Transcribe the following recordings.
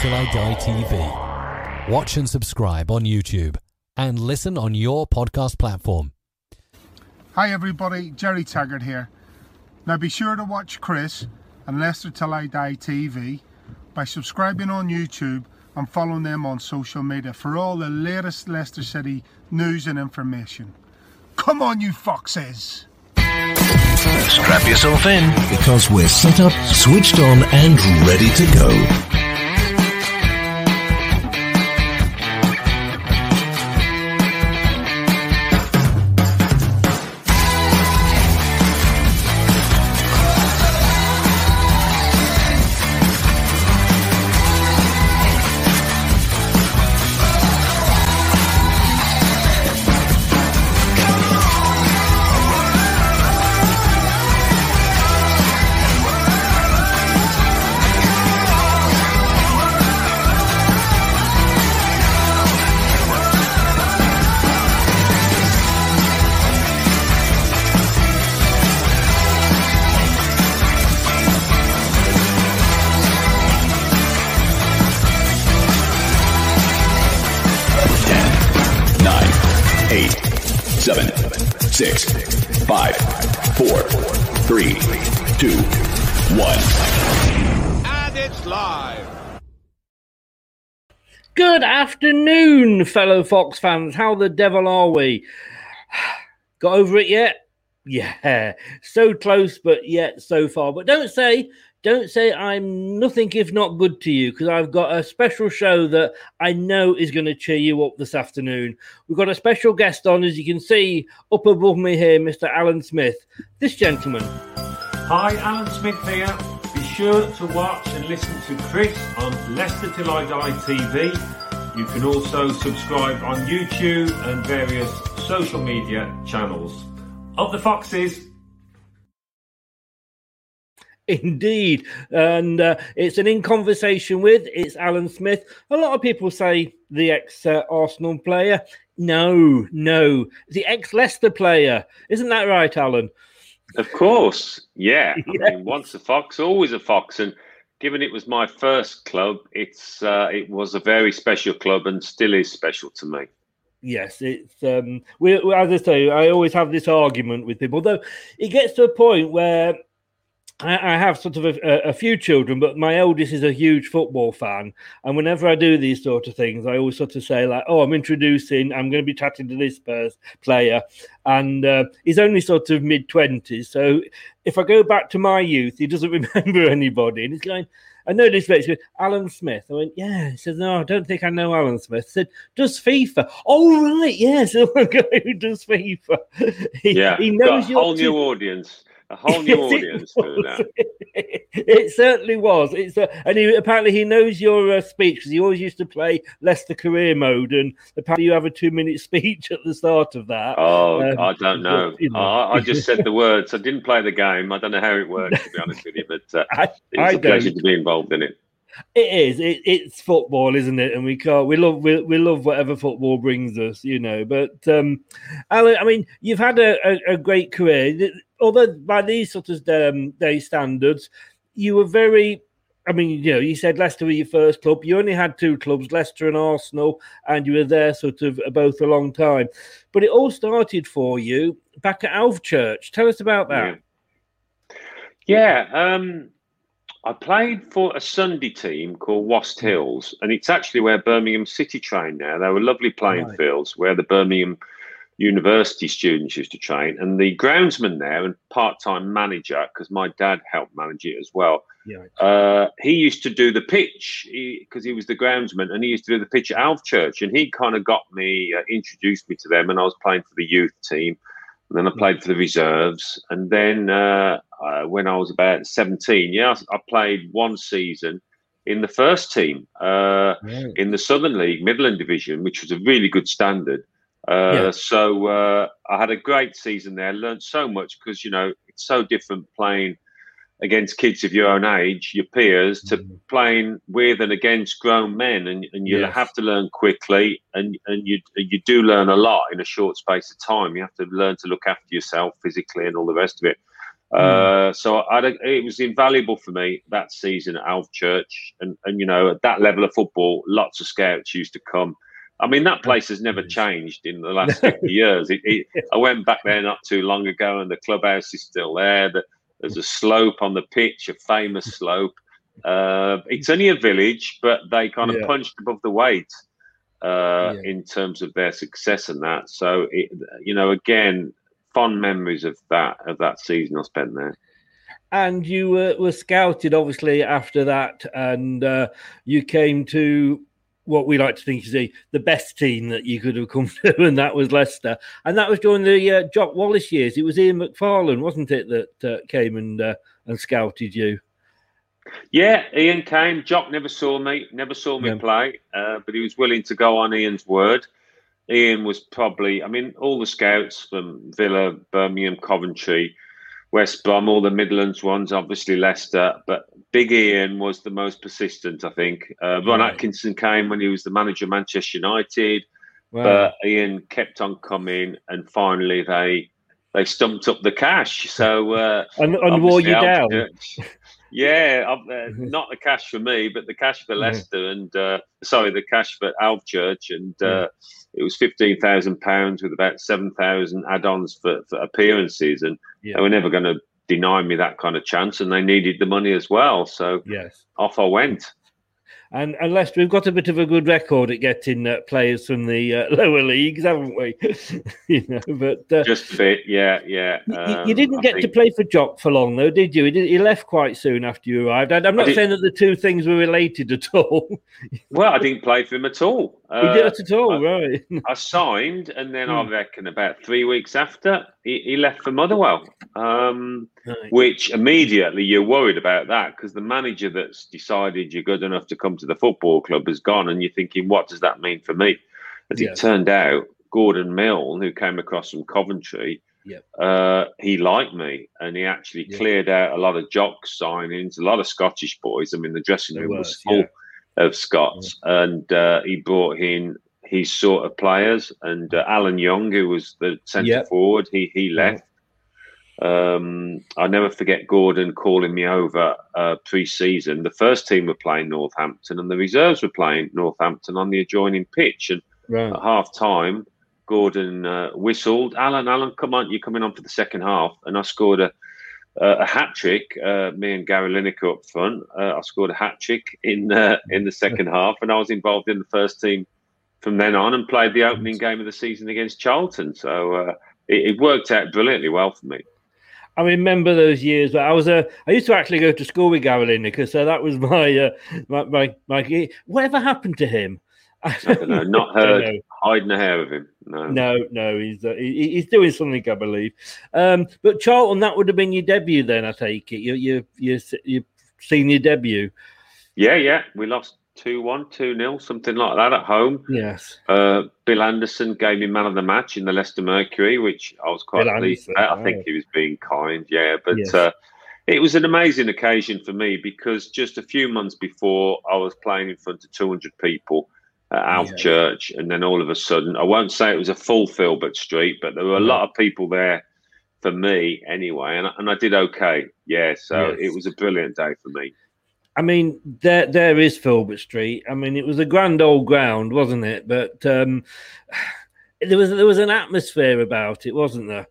Till I Die TV. Watch and subscribe on YouTube and listen on your podcast platform. Hi everybody, Jerry Taggart here. Now be sure to watch Chris and Leicester Till I Die TV by subscribing on YouTube and following them on social media for all the latest Leicester City news and information. Come on, you foxes! Strap yourself in. Because we're set up, switched on, and ready to go. Good afternoon, fellow Fox fans. How the devil are we? Got over it yet? Yeah, so close, but yet so far. But don't say, don't say I'm nothing if not good to you, because I've got a special show that I know is going to cheer you up this afternoon. We've got a special guest on, as you can see up above me here, Mr. Alan Smith. This gentleman. Hi, Alan Smith here. Sure to watch and listen to Chris on Leicester Till I Die TV. You can also subscribe on YouTube and various social media channels. Up the Foxes! Indeed. And uh, it's an in conversation with, it's Alan Smith. A lot of people say the ex uh, Arsenal player. No, no, the ex Leicester player. Isn't that right, Alan? Of course, yeah. I mean, once a fox, always a fox, and given it was my first club, it's uh, it was a very special club and still is special to me. Yes, it's um, we, we- as I say, I always have this argument with people, though it gets to a point where I, I have sort of a, a few children, but my eldest is a huge football fan, and whenever I do these sort of things, I always sort of say like, "Oh, I'm introducing, I'm going to be chatting to this pers- player," and uh, he's only sort of mid twenties, so if I go back to my youth, he doesn't remember anybody, and he's going. I know this makes Alan Smith. I went, yeah. He says, no, I don't think I know Alan Smith. I said, does FIFA? Oh, right, yes. a guy who does FIFA. he, yeah, he knows your whole new audience a whole new audience doing that. it certainly was. It's a, and he, apparently he knows your uh, speech because he always used to play Leicester career mode, and apparently you have a two-minute speech at the start of that. Oh, um, I don't know. you know. I, I, just said the words. I didn't play the game. I don't know how it works to be honest with you, but uh, I, it's I a pleasure to be involved in it. It is. It, it's football, isn't it? And we can't. We love. We, we love whatever football brings us, you know. But um, Alan, I mean, you've had a, a, a great career. Although by these sort of um, day standards, you were very. I mean, you know, you said Leicester were your first club. You only had two clubs, Leicester and Arsenal, and you were there sort of both a long time. But it all started for you back at Alvechurch. Tell us about that. Yeah. yeah um, I played for a Sunday team called Wast Hills, and it's actually where Birmingham City train now. They were lovely playing right. fields where the Birmingham University students used to train. And the groundsman there and part time manager, because my dad helped manage it as well, yeah. uh, he used to do the pitch because he, he, was the groundsman and he used to do the pitch at Alf Alvechurch. And he kind of got me, uh, introduced me to them, and I was playing for the youth team. And then I played for the reserves. And then uh, uh, when I was about 17, yeah, I, played one season in the first team uh, right. in the Southern League, Midland Division, which was a really good standard. Uh, yeah. So uh, I had a great season there. Learned so much because you know it's so different playing against kids of your own age, your peers, to mm. playing with and against grown men, and, and you yes. have to learn quickly, and and you you do learn a lot in a short space of time. You have to learn to look after yourself physically and all the rest of it. Mm. Uh, so I, it was invaluable for me that season at Alvechurch, and and you know at that level of football, lots of scouts used to come. I mean, that place has never changed in the last 50 years. It, it, I went back there not too long ago, and the clubhouse is still there. The, there's a slope on the pitch, a famous slope. Uh, it's only a village, but they kind of yeah. punched above the weight uh, yeah. in terms of their success and that. So, it, you know, again, fond memories of that of that season I spent there. And you uh, were scouted, obviously, after that, and uh, you came to what we like to think is the, the best team that you could have come to, and that was Leicester. And that was during the uh, Jock Wallace years. It was Ian McFarlane, wasn't it, that uh, came and uh, and scouted you? Yeah, Ian came. Jock never saw me, never saw me yeah. play, uh, but he was willing to go on Ian's word. Ian was probably, I mean, all the scouts from Villa, Birmingham, Coventry, West Brom, all the Midlands ones, obviously Leicester, but Big Ian was the most persistent, I think. Uh, Ron right. Atkinson came when he was the manager of Manchester United, wow. but Ian kept on coming, and finally they they stumped up the cash. So uh, and, and wore you down. Yeah, uh, not the cash for me, but the cash for Leicester and uh, sorry, the cash for Alvechurch, and uh, it was fifteen thousand pounds with about seven thousand add-ons for, for appearances, and yeah. they were never going to deny me that kind of chance, and they needed the money as well. So yes, off I went. And, and Leicester, we've got a bit of a good record at getting uh, players from the uh, lower leagues, haven't we? you know, but uh, just fit, yeah, yeah. Um, you, didn't get think... to play for Jock for long, though, did you? He, did, he left quite soon after you arrived. I, am not saying that the two things were related at all. well, I didn't play for him at all. He uh, did at all, I, right? I signed, and then I hmm. reckon about three weeks after, he, he left for Motherwell. Um, right. Which immediately you're worried about that because the manager that's decided you're good enough to come to the football club has gone, and you're thinking, what does that mean for me? As yes. it turned out, Gordon Milne, who came across from Coventry, yep. uh, he liked me, and he actually yep. cleared out a lot of jock signings, a lot of Scottish boys. I mean, the dressing room was, was full yeah. of Scots, yeah. and uh, he brought in his sort of players. And uh, Alan Young, who was the centre yep. forward, he he left. Um, I never forget Gordon calling me over uh, pre-season. The first team were playing Northampton, and the reserves were playing Northampton on the adjoining pitch. And right. at half time, Gordon uh, whistled, "Alan, Alan, come on, you're coming on for the second half." And I scored a a hat trick. Uh, me and Gary Lineker up front. Uh, I scored a hat trick in uh, in the second half, and I was involved in the first team from then on, and played the opening game of the season against Charlton. So uh, it, it worked out brilliantly well for me. I remember those years. That I was a. I used to actually go to school with Gary Lineker, so that was my uh, my, my my. Whatever happened to him? I don't know. Not heard. Hiding a hair of him. No. No, no. He's uh, he, he's doing something, I believe. Um, but Charlton, that would have been your debut then. I take it. You you you you senior debut. Yeah, yeah. We lost 2 1, 2 0, something like that at home. Yes. Uh, Bill Anderson gave me man of the match in the Leicester Mercury, which I was quite Bill pleased Anderson. I think he was being kind, yeah. But Yes. uh, it was an amazing occasion for me because just a few months before I was playing in front of 200 people at Alf Yeah. Church, and then all of a sudden, I won't say it was a full Filbert Street, but there were a lot of people there for me anyway, and, I- and I did okay. Yeah, so Yes. it was a brilliant day for me. I mean, there there is Filbert Street. I mean, it was a grand old ground, wasn't it? But um, there was there was an atmosphere about it, wasn't there?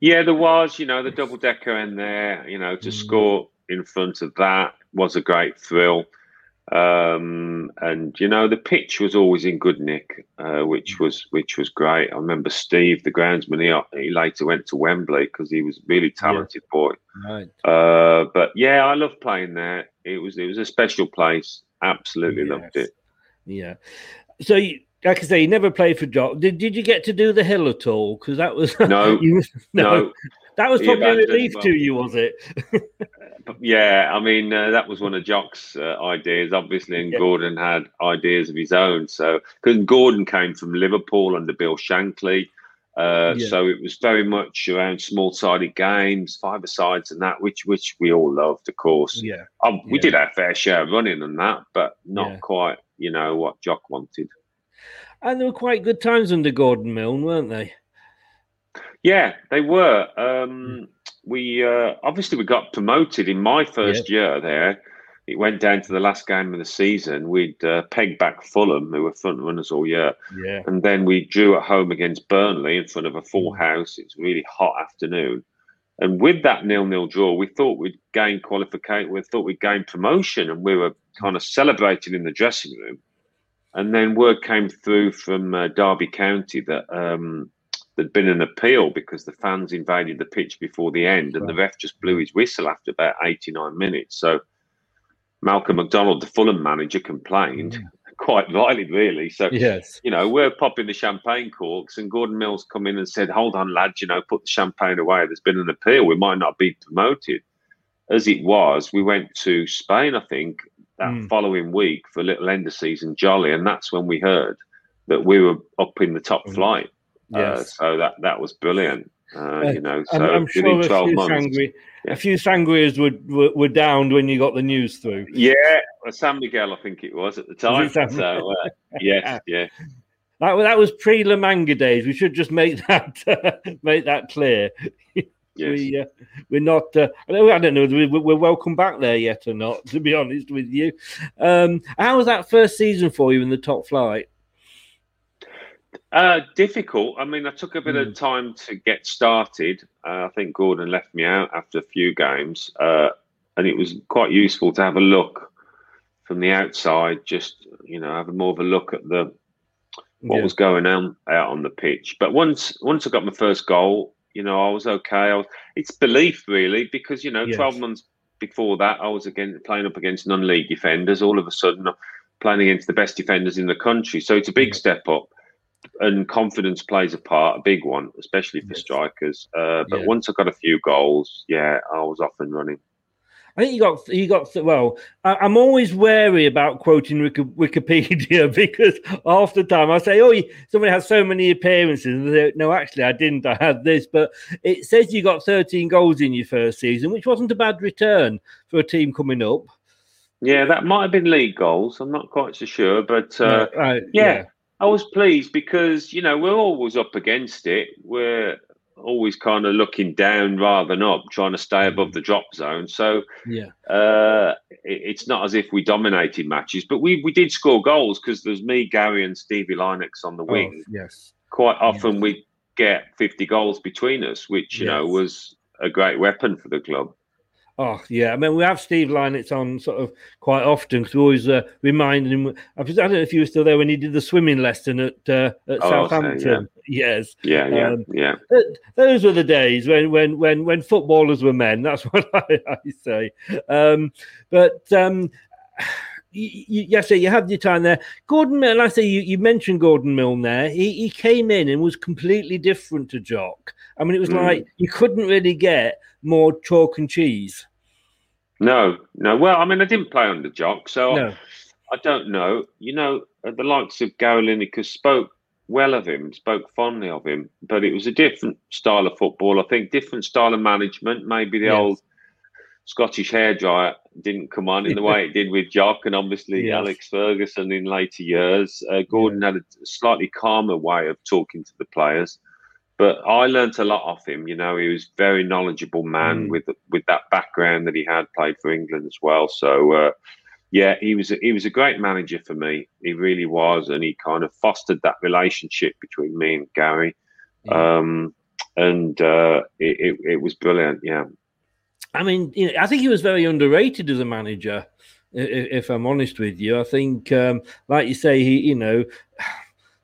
Yeah, there was, you know, the double decker in there, you know, to score in front of that was a great thrill. Um, and you know, the pitch was always in good nick, uh, which was which was great. I remember Steve, the groundsman, he, he later went to Wembley because he was a really talented boy. Right. Uh, but yeah, I loved playing there. It was it was a special place. Absolutely loved it. Yeah. So, you, like I say, you never played for Jock. Did Did you get to do the hill at all? Because that was No, you- no. That was probably a relief well. to you, was it? Yeah, I mean uh, that was one of Jock's uh, ideas, obviously, and Yeah. Gordon had ideas of his own. So because Gordon came from Liverpool under Bill Shankly, uh, Yeah. so it was very much around small-sided games, five-a-sides, and that, which which we all loved, of course. yeah. Um, we Yeah. did our fair share of running and that, but not quite, you know, what Jock wanted. And there were quite good times under Gordon Milne, weren't they? Yeah, they were. Um, we uh, obviously we got promoted in my first year there. It went down to the last game of the season. We'd uh, pegged back Fulham, who were front runners all year, Yeah. and then we drew at home against Burnley in front of a full house. It was a really hot afternoon, and with that nil-nil draw, we thought we'd gain qualification. We thought we'd gain promotion, and we were kind of celebrating in the dressing room. And then word came through from uh, Derby County that um, there'd been an appeal because the fans invaded the pitch before the end, and the ref just blew his whistle after about 89 minutes. So Malcolm McDonald, the Fulham manager, complained quite rightly, really. So Yes. you know, we're popping the champagne corks, and Gordon Milne's come in and said, "Hold on, lads, you know, put the champagne away. There's been an appeal. We might not be promoted." As it was, we went to Spain, I think, that Mm. following week for a little end of season jolly, and that's when we heard that we were up in the top flight. Uh, so that that was brilliant. Uh, you know, so I'm, I'm sure a 12 few, months. sangri- Yeah. a few sangrias were, were were downed when you got the news through. Yeah, well, San Miguel, I think it was at the time. So, uh, yes, yeah. That, that was pre La Manga days. We should just make that make that clear. Yes. we, uh, we're not. Uh, I don't I don't know. whether we- We're welcome back there yet or not. To be honest with you, um, how was that first season for you in the top flight? Uh, difficult. I mean, I took a bit Hmm. of time to get started. Uh, I think Gordon left me out after a few games, uh, and it was quite useful to have a look from the outside. Just you know, have more of a look at the what Yeah. was going on out on the pitch. But once once I got my first goal, you know, I was okay. I was, it's belief really, because you know, Yes. twelve months before that, I was again playing up against non-league defenders. All of a sudden, I'm playing against the best defenders in the country. So it's a big step up and confidence plays a part, a big one, especially for strikers. Uh, but Yeah. once I got a few goals, yeah, I was off and running. I think you got you got well. I, I'm always wary about quoting Wikipedia because half the time I say, "Oh, somebody has so many appearances." And they, no, actually, I didn't. I had this, but it says you got 13 goals in your first season, which wasn't a bad return for a team coming up. Yeah, that might have been league goals. I'm not quite so sure, but uh, No, right, yeah, yeah. I was pleased because you know we're always up against it. We're always kind of looking down rather than up, trying to stay above the drop zone. So Yeah. uh, it, it's not as if we dominated matches, but we we did score goals because there's me, Gary, and Stevie Lynex on the wing. Oh, yes. Quite often we get 50 goals between us, which you know was a great weapon for the club. Oh yeah, I mean we have Steve Lynex's on sort of quite often because we always uh, remind him. I don't know if you were still there when he did the swimming lesson at uh, at oh, Southampton. yeah. Yes, yeah, yeah, um, yeah. Those were the days when when when when footballers were men. That's what I, I say. Um, but um, you, yes, you had your time there. Gordon, like I say, you, you mentioned Gordon Milne there. He, he came in and was completely different to Jock. I mean, it was mm. like you couldn't really get more chalk and cheese. No, no. Well, I mean, I didn't play under Jock, so no. I, I, don't know. You know, the likes of Gary Lineker spoke well of him, spoke fondly of him, but it was a different style of football. I think different style of management. Maybe the yes. old Scottish hairdryer didn't come on in the way it did with Jock and obviously yes. Alex Ferguson in later years. Uh, Gordon yeah. had a slightly calmer way of talking to the players, but I learnt a lot off him. You know, he was a very knowledgeable man mm. with with that background that he had played for England as well. So. Uh, yeah, he was a, he was a great manager for me. He really was, and he kind of fostered that relationship between me and Gary, yeah. um, and uh, it, it, it was brilliant. Yeah. I mean, you know, I think he was very underrated as a manager. If, I'm honest with you, I think, um, like you say, he, you know,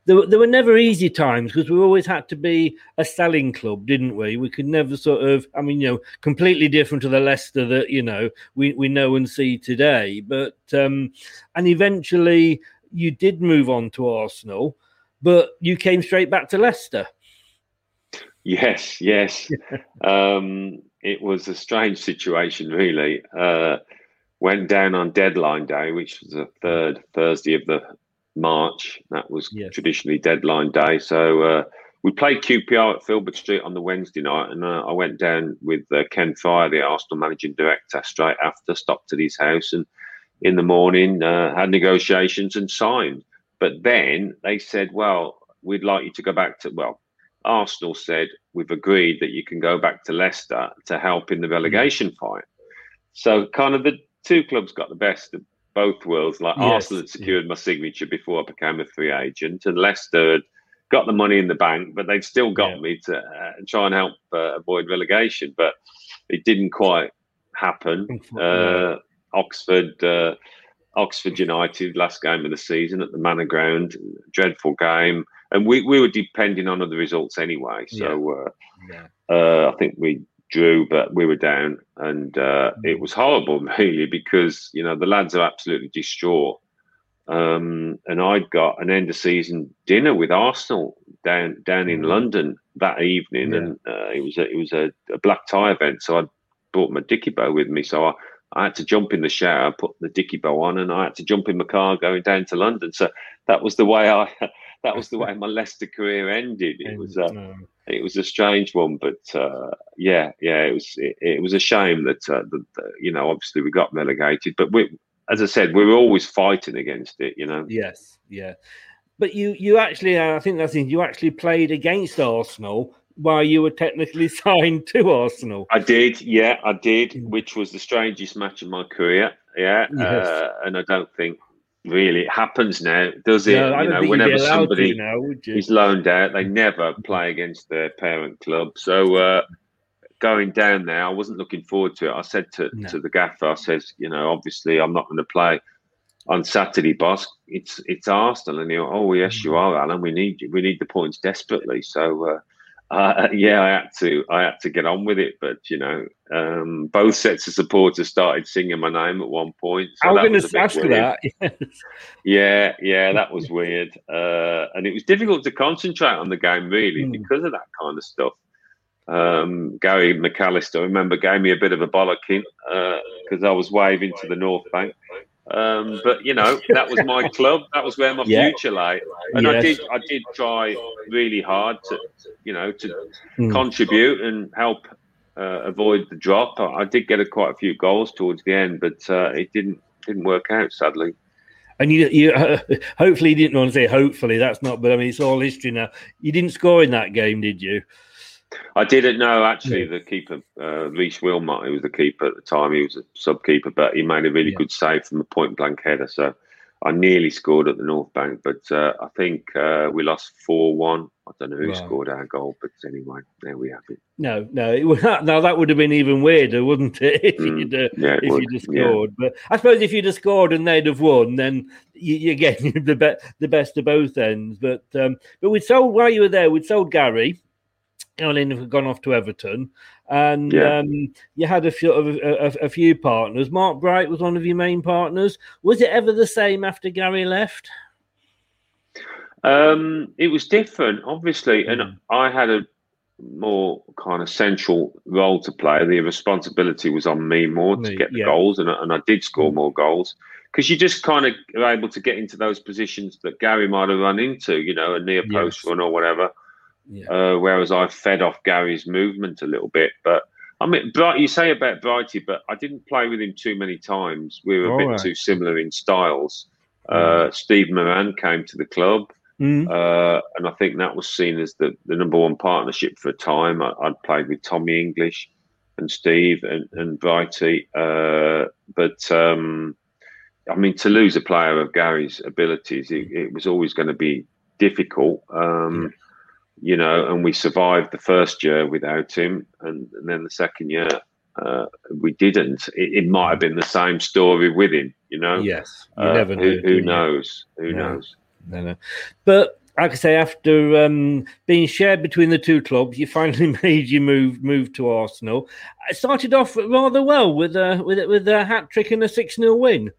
there, there were never easy times because we always had to be a selling club, didn't we? We could never sort of, I mean, you know, completely different to the Leicester that you know we we know and see today. But um, and eventually you did move on to Arsenal, but you came straight back to Leicester. Yes, yes. um, it was a strange situation, really. Uh, went down on deadline day, which was the third Thursday of the March. That was yes. traditionally deadline day. So uh, we played QPR at Filbert Street on the Wednesday night, and uh, I went down with uh, Ken Friar, the Arsenal managing director, straight after, stopped at his house, and in the morning uh, had negotiations and signed. But then they said, "Well, we'd like you to go back to well." Arsenal said, we've agreed that you can go back to Leicester to help in the relegation fight. So, kind of the two clubs got the best of both worlds. Like yes. Arsenal had secured my signature before I became a free agent, and Leicester had got the money in the bank, but they'd still got yeah. me to uh, try and help uh, avoid relegation. But it didn't quite happen. Uh, Oxford. Uh, Oxford United last game of the season at the Manor Ground, dreadful game and we, we were depending on other results anyway. So yeah. Uh, uh, I think we drew, but we were down, and uh, mm. it was horrible, really, because you know the lads are absolutely distraught. Um, and I'd got an end of season dinner with Arsenal down down in mm. London that evening, yeah. and uh, it was a, it was a, a, black tie event. So I brought my dicky bow with me, so I. I had to jump in the shower, put the dicky bow on, and I had to jump in my car going down to London. So that was the way I that was the way my Leicester career ended. It was a, no. It was a strange one, but uh, yeah, yeah, it was it, it was a shame that, uh, that, that, you know obviously we got relegated, but we, as I said, we were always fighting against it. You know. Yes. Yeah. But you you actually uh, I think that's it. You actually played against Arsenal while you were technically signed to Arsenal. I did, yeah, I did, mm. which was the strangest match of my career. Yeah, yes. uh, and I don't think really it happens now, does it? No, you know, whenever somebody now, is loaned out, they never play against their parent club. So uh, going down there, I wasn't looking forward to it. I said to, no. to the gaffer, I says, you know, obviously I'm not going to play on Saturday, boss. It's it's Arsenal, and he went, oh yes, you mm. are, Alan. We need you. We need the points desperately. So. Uh, uh, yeah, I had to. I had to get on with it, but you know, um, both sets of supporters started singing my name at one point. So I was going to ask that. yeah, yeah, that was weird, uh, and it was difficult to concentrate on the game really mm. because of that kind of stuff. Um, Gary McAllister, I remember, gave me a bit of a bollocking because uh, I was waving to the North Bank. Um, but you know, that was my club. That was where my yeah. future lay, and yes. I did. I did try really hard to, you know, to mm. contribute and help uh, avoid the drop. I, I, did get a, quite a few goals towards the end, but uh, it didn't didn't work out sadly. And you, you uh, hopefully you didn't want to say hopefully. That's not, but I mean it's all history now. You didn't score in that game, did you? I didn't know actually. Yeah. The keeper, uh, Rhys Wilmot, who was the keeper at the time, he was a sub keeper, but he made a really yeah. good save from a point blank header. So I nearly scored at the North Bank, but uh, I think uh, we lost four one. I don't know who Right. scored our goal, but anyway, there we have it. No, no. It now that would have been even weirder, wouldn't it? If Mm, you'd uh, yeah, it if would, you'd have yeah. scored. But I suppose if you'd have scored and they'd have won, then you, you're getting the be- the best of both ends. But um, but we sold while you were there, we'd sold Gary. Ellen had gone off to Everton, and Yeah. um, you had a few a, a, a few partners. Mark Bright was one of your main partners. Was it ever the same after Gary left? Um, it was different, obviously, and Mm. I had a more kind of central role to play. The responsibility was on me more to get the yeah. goals, and, I- and I did score more goals because you just kind of are able to get into those positions that Gary might have run into, you know, a near post Yes. run or whatever. Yeah. Uh, whereas I fed off Gary's movement a little bit, but. I mean, Bright, you say about Brighty, but I didn't play with him too many times. We were a All bit right. too similar in styles. Uh, Steve Moran came to the club. Mm. Uh, and I think that was seen as the, the number one partnership for a time. I, I'd played with Tommy English and Steve and, and Brighty. Uh, but um, I mean, to lose a player of Gary's abilities, it, it was always going to be difficult. Um, You know, and we survived the first year without him, and, and then the second year uh, we didn't. It, it might have been the same story with him. You know, Yes, you Uh, never know. who, who knows? Who No. knows? No, no. But like I say, after um, being shared between the two clubs, you finally made your move move to Arsenal. It started off rather well with a with a, with a hat trick and a six 0 win.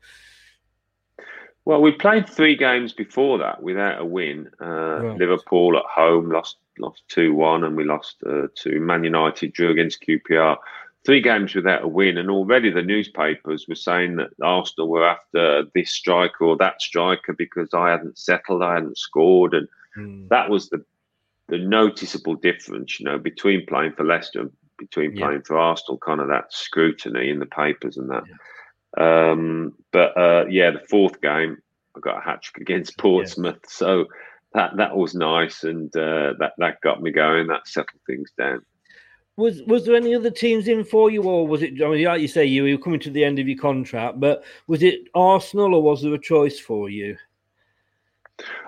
Well, we played three games before that without a win. Uh, Right. Liverpool at home lost lost two one, and we lost uh, to Man United. Drew against QPR. Three games without a win, and already the newspapers were saying that Arsenal were after this striker or that striker because I hadn't settled, I hadn't scored, and that was the the noticeable difference, you know, between playing for Leicester and between Yeah. playing for Arsenal. Kind of that scrutiny in the papers and that. Um, but uh, yeah, the fourth game, I got a hat trick against Portsmouth, so that that was nice, and uh, that that got me going. That settled things down. Was was there any other teams in for you, or was it? I mean, like you say, you were coming to the end of your contract, but was it Arsenal, or was there a choice for you?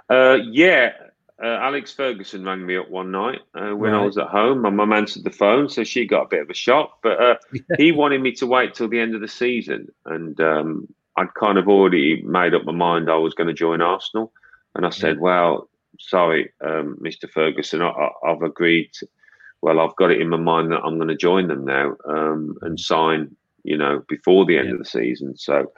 Uh, yeah, uh, Alex Ferguson rang me up one night uh, when I was at home. My mum answered the phone, so she got a bit of a shock. But uh, he wanted me to wait till the end of the season, and um, I'd kind of already made up my mind I was going to join Arsenal. And I said, "Well, sorry, um, Mr. Ferguson, I, I, I've agreed. To, well, I've got it in my mind that I'm going to join them now um, and sign, you know, before the end of the season. So."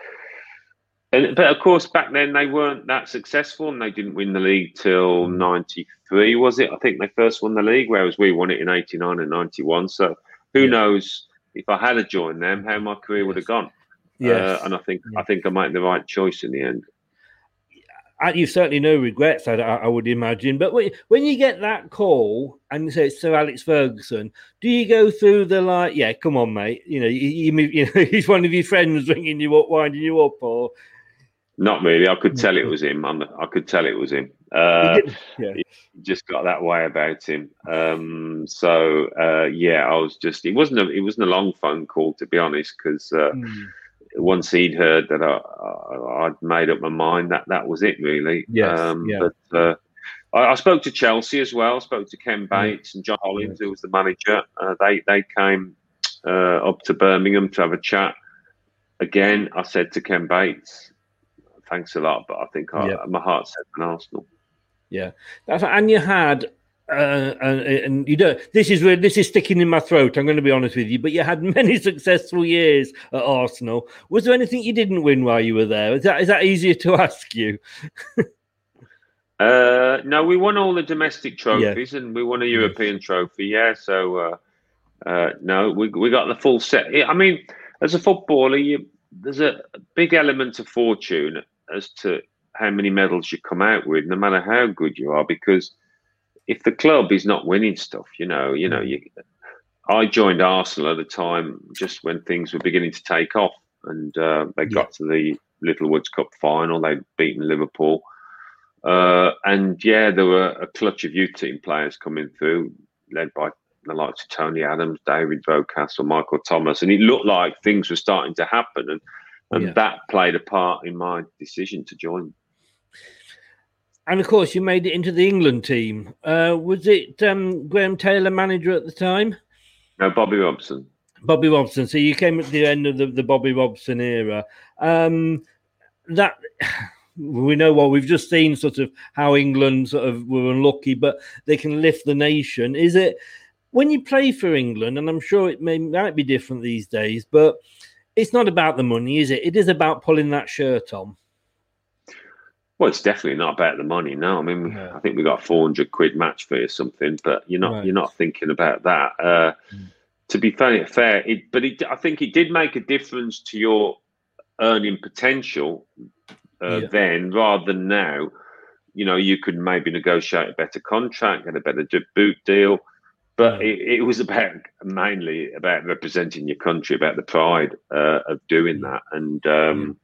And, but of course, back then they weren't that successful, and they didn't win the league till '93, was it? I think they first won the league, whereas we won it in '89 and '91. So who knows if I had joined them, how my career would have gone? Yes. Uh, and I think I think I made the right choice in the end. Uh, You've certainly no regrets, I, I would imagine. But when, when you get that call and you say it's Sir Alex Ferguson, do you go through the like, yeah, come on, mate, you know, you, you, you know, he's one of your friends ringing you up, winding you up, or Not really. I could tell it was him. I'm, I could tell it was him. Uh, yeah, he just got that way about him. Um, so uh, yeah, I was just. It wasn't. A, it wasn't a long phone call to be honest, because uh, once he'd heard that I, I, I'd made up my mind, that that was it really. Yes, Um, yeah. But uh, I, I spoke to Chelsea as well. I spoke to Ken Bates and John Hollins, who was the manager. Uh, they they came uh, up to Birmingham to have a chat. Again, I said to Ken Bates, "Thanks a lot, but I think I, Yeah. my heart's set on Arsenal." yeah. And you had. Uh, and, and you don't. This is really, this is sticking in my throat. I'm going to be honest with you, but you had many successful years at Arsenal. Was there anything you didn't win while you were there? Is that is that easier to ask you? Uh, no, we won all the domestic trophies and we won a European trophy. Yeah, so uh, uh, no, we we got the full set. I mean, as a footballer, you, there's a big element of fortune as to how many medals you come out with, no matter how good you are. Because if the club is not winning stuff, you know, you know, you. I joined Arsenal at a time just when things were beginning to take off, and uh, they got to the Littlewoods Cup final. They'd beaten Liverpool. Uh, and yeah, there were a clutch of youth team players coming through, led by the likes of Tony Adams, David Rocastle, Michael Thomas, and it looked like things were starting to happen, and and Yeah. that played a part in my decision to join. and of course, you made it into the England team. Uh, was it um, Graham Taylor manager at the time? No, Bobby Robson. Bobby Robson. So you came at the end of the, the Bobby Robson era. Um, that we know what we've just seen, sort of how England sort of were unlucky, but they can lift the nation. Is it when you play for England? And I'm sure it may might be different these days, but it's not about the money, is it? It is about pulling that shirt on. Well, it's definitely not about the money. No, I mean, yeah. I think we got four hundred quid match fee or something, but you're not right. you're not thinking about that. Uh, mm. To be fair, fair, it, but it, I think it did make a difference to your earning potential uh, yeah. then, rather than now. You know, you could maybe negotiate a better contract, get a better boot deal, but it, it, was about mainly about representing your country, about the pride uh, of doing that, and um,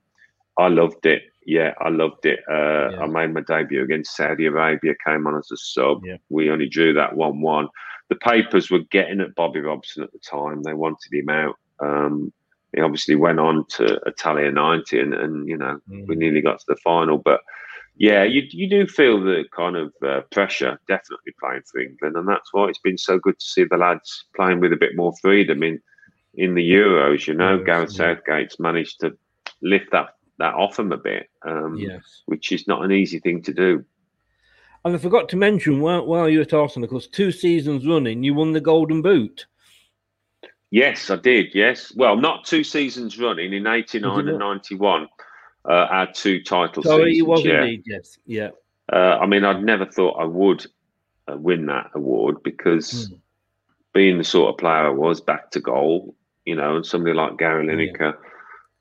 I loved it yeah, I loved it. Uh, yeah. I made my debut against Saudi Arabia, came on as a sub. Yeah. We only drew that 1 1. The papers were getting at Bobby Robson at the time. They wanted him out. Um, he obviously went on to Italia 90 and, and you know, mm. we nearly got to the final. But yeah, you, you do feel the kind of uh, pressure definitely playing for England. And that's why it's been so good to see the lads playing with a bit more freedom in, in the Euros. You know, yes, Gareth yeah. Southgate's managed to lift that that off him a bit, um, yes. which is not an easy thing to do. And I forgot to mention while, while you were talking, of course, two seasons running, you won the Golden Boot. Yes, I did. Yes, well, not two seasons running in '89 and '91. Uh, our two title Sorry, seasons. you was yeah. indeed. Yes, yeah. Uh, I mean, I'd never thought I would uh, win that award because mm. being the sort of player I was, back to goal, you know, and somebody like Gary Lineker. Yeah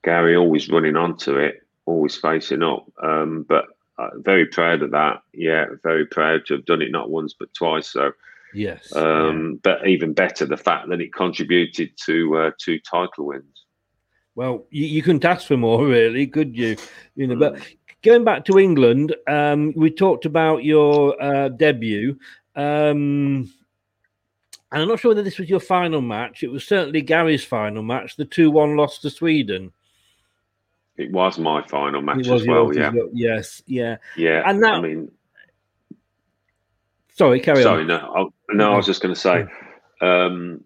Gary always running onto it, always facing up. Um, but uh, very proud of that. Yeah, very proud to have done it not once but twice. So yes, um, yeah. but even better the fact that it contributed to uh, two title wins. Well, you, you couldn't ask for more, really, could you? You know, but going back to England, um, we talked about your uh, debut. Um, and I'm not sure whether this was your final match. It was certainly Gary's final match, the 2 1 loss to Sweden. It was my final match as well. Yeah. Well. Yes. Yeah. Yeah. And that. I mean. Sorry, carry sorry, on. Sorry, no, I, no. I was just going to say, um,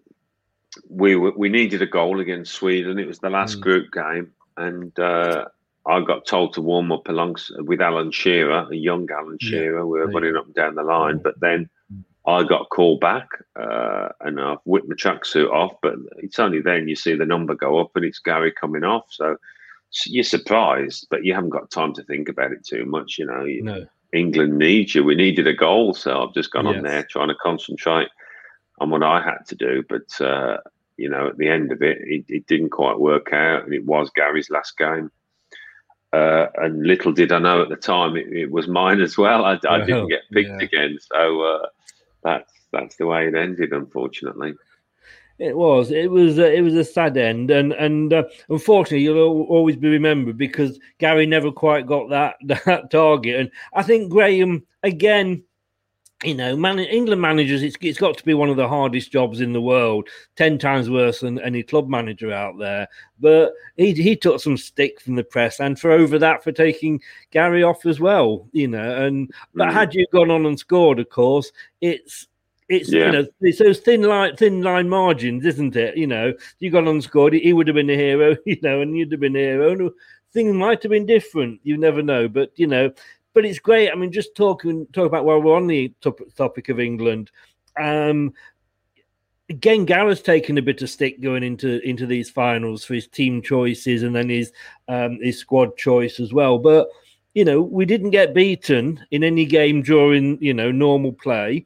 we we needed a goal against Sweden. It was the last mm. group game, and uh, I got told to warm up alongside with Alan Shearer, a young Alan Shearer. Yeah. We were running up and down the line, but then mm. I got called back uh, and I whipped my tracksuit off. But it's only then you see the number go up and it's Gary coming off. So you're surprised, but you haven't got time to think about it too much. You know, no. England needs you. We needed a goal, so I've just gone yes. on there trying to concentrate on what I had to do. But uh, you know, at the end of it, it, it, didn't quite work out, and it was Gary's last game. Uh, and little did I know at the time it, it was mine as well. I, I didn't get picked yeah. again, so uh, that's that's the way it ended, unfortunately. It was. It was. Uh, it was a sad end, and and uh, unfortunately, you'll always be remembered because Gary never quite got that that target. And I think Graham again. You know, man, England managers, it's, it's got to be one of the hardest jobs in the world, 10 times worse than any club manager out there. But he, he took some stick from the press and for over that for taking Gary off as well, you know. And but mm. had you gone on and scored, of course, it's it's yeah. you know it's those thin line thin line margins, isn't it? You know, you got unscored, he would have been a hero, you know, and you'd have been a hero. Things might have been different. You never know, but you know, but it's great. I mean, just talking talk about while we're on the topic of England. Um, again, Gareth's taken a bit of stick going into into these finals for his team choices and then his um, his squad choice as well. But you know, we didn't get beaten in any game during you know normal play.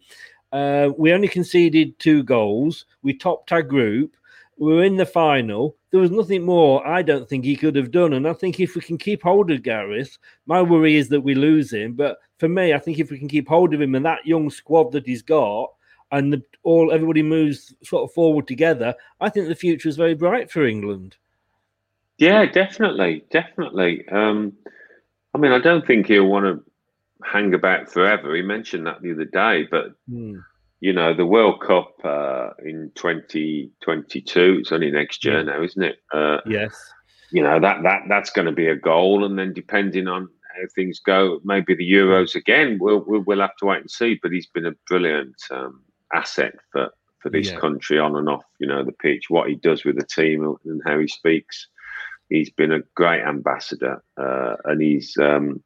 Uh, we only conceded two goals. We topped our group. We were in the final. There was nothing more I don't think he could have done. And I think if we can keep hold of Gareth, my worry is that we lose him. But for me, I think if we can keep hold of him and that young squad that he's got, and the, all everybody moves sort of forward together, I think the future is very bright for England. Yeah, definitely, definitely. Um, I mean, I don't think he'll want to hang about forever. He mentioned that the other day, but mm. You know, the World Cup uh, in 2022, it's only next year now, isn't it? Uh, yes. You know that that that's going to be a goal, and then depending on how things go. Maybe the Euros again. We'll we'll, we'll have to wait and see. But he's been a brilliant um, asset for for this Yeah. country on and off. You know the pitch, what he does with the team, and how he speaks. He's been a great ambassador, uh, and he's um,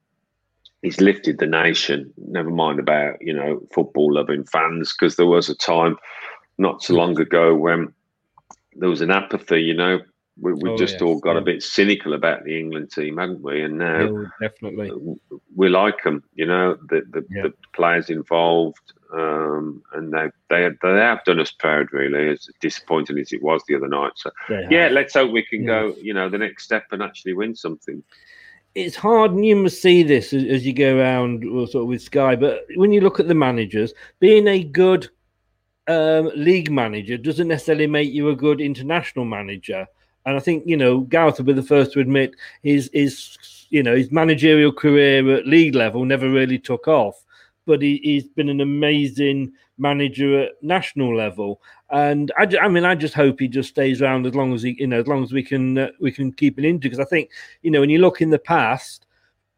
he's lifted the nation. Never mind about you know football loving fans, because there was a time not so long ago when there was an apathy. You know, we we Oh, just yes, all got a bit cynical about the England team, hadn't we? And now Yeah, definitely. we like them. You know, the the, Yeah. the players involved, um, and they they they have done us proud. Really, as disappointing as it was the other night. So They yeah, let's hope we can Yeah. go. You know, the next step and actually win something. It's hard and you must see this as, as you go around sort of with sky but when you look at the managers being a good um, league manager doesn't necessarily make you a good international manager. And i think you know gareth will be the first to admit his his you know his managerial career at league level never really took off but he, he's been an amazing manager at national level and I, I mean i just hope he just stays around as long as he you know as long as we can uh, we can keep it into because i think you know when you look in the past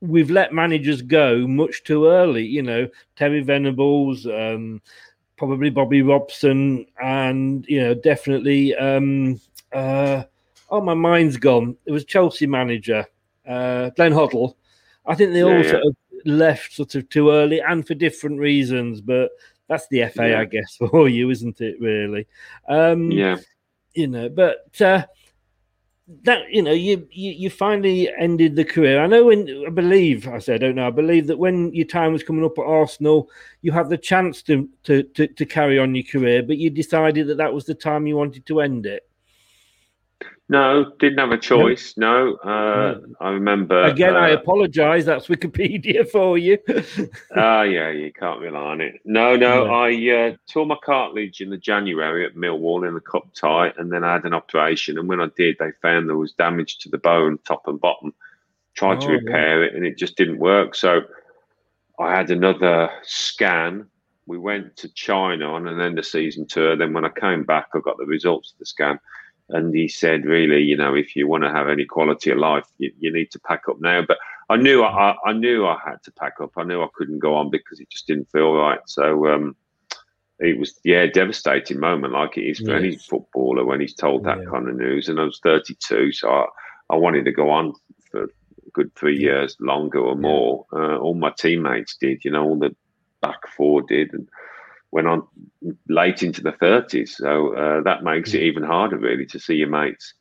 we've let managers go much too early you know terry venables um probably bobby robson and you know definitely um uh oh my mind's gone it was chelsea manager uh glenn hoddle i think they Yeah, all yeah. sort of left sort of too early and for different reasons but that's the fa Yeah. i guess for you isn't it really um Yeah. you know but uh that you know you, you you finally ended the career i know when i believe i said i don't know i believe that when your time was coming up at arsenal you had the chance to to to, to carry on your career but you decided that that was the time you wanted to end it No, didn't have a choice. No, uh, I remember. again i uh, apologize that's wikipedia for you Ah, yeah, you can't rely on it. No, no, Yeah. I uh, tore my cartilage in the January at Millwall in the cup tie, and then I had an operation. And when I did, they found there was damage to the bone, top and bottom. Tried to Oh, repair it, and it just didn't work. So I had another scan. We went to China on an end of season tour. Then when I came back, I got the results of the scan. And he said, really, you know, if you want to have any quality of life, you, you need to pack up now. But I knew I, I knew I had to pack up. I knew I couldn't go on because it just didn't feel right. So um, it was, yeah, devastating moment, like it is for any footballer when he's told that Yeah. kind of news. And I was 32, so I, I wanted to go on for a good three years longer or more. Uh, all my teammates did, you know, all the back four did, and went on late into the 30s. So uh, that makes it even harder, really, to see your mates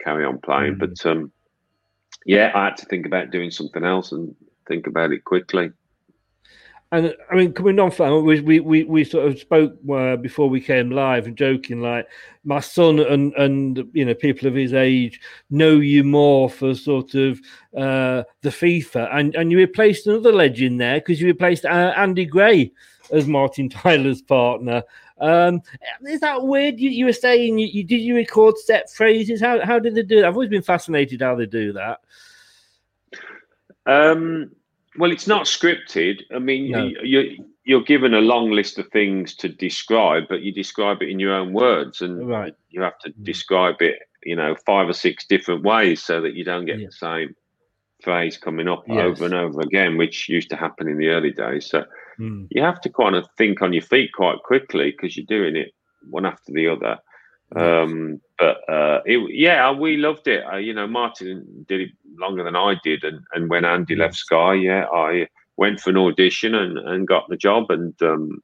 carry on playing. But um, yeah, I had to think about doing something else and think about it quickly. And I mean, coming on from we, we, we, we sort of spoke uh, before we came live and joking like my son and and you know people of his age know you more for sort of uh, the FIFA, and and you replaced another legend there because you replaced uh, Andy Gray as Martin Tyler's partner. Um, is that weird? You, you were saying you, you did you record set phrases? How how did they do? That? I've always been fascinated how they do that. Um, well, it's not scripted. I mean, No. you, you, you're given a long list of things to describe, but you describe it in your own words, and Right. you have to describe it, you know, five or six different ways so that you don't get the same phrase coming up Yes. over and over again, which used to happen in the early days. So Hmm. you have to kind of think on your feet quite quickly because you're doing it one after the other. Um, but uh, it, yeah, we loved it. Uh, you know, Martin did it longer than I did, and, and when Andy left Sky, yeah, I went for an audition and, and got the job and um,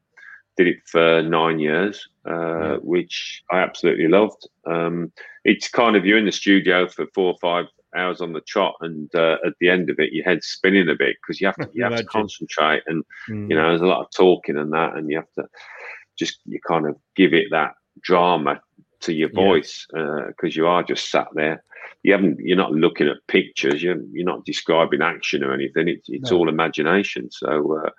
did it for nine years, uh, which I absolutely loved. Um, it's kind of you're in the studio for four or five hours on the trot, and uh, at the end of it, your head's spinning a bit because you have to you have to concentrate, and Mm. you know there's a lot of talking and that, and you have to just you kind of give it that drama to your voice because you are just sat there. You haven't. You're not looking at pictures. You're you're not describing action or anything. It's it's No. all imagination. So. Uh,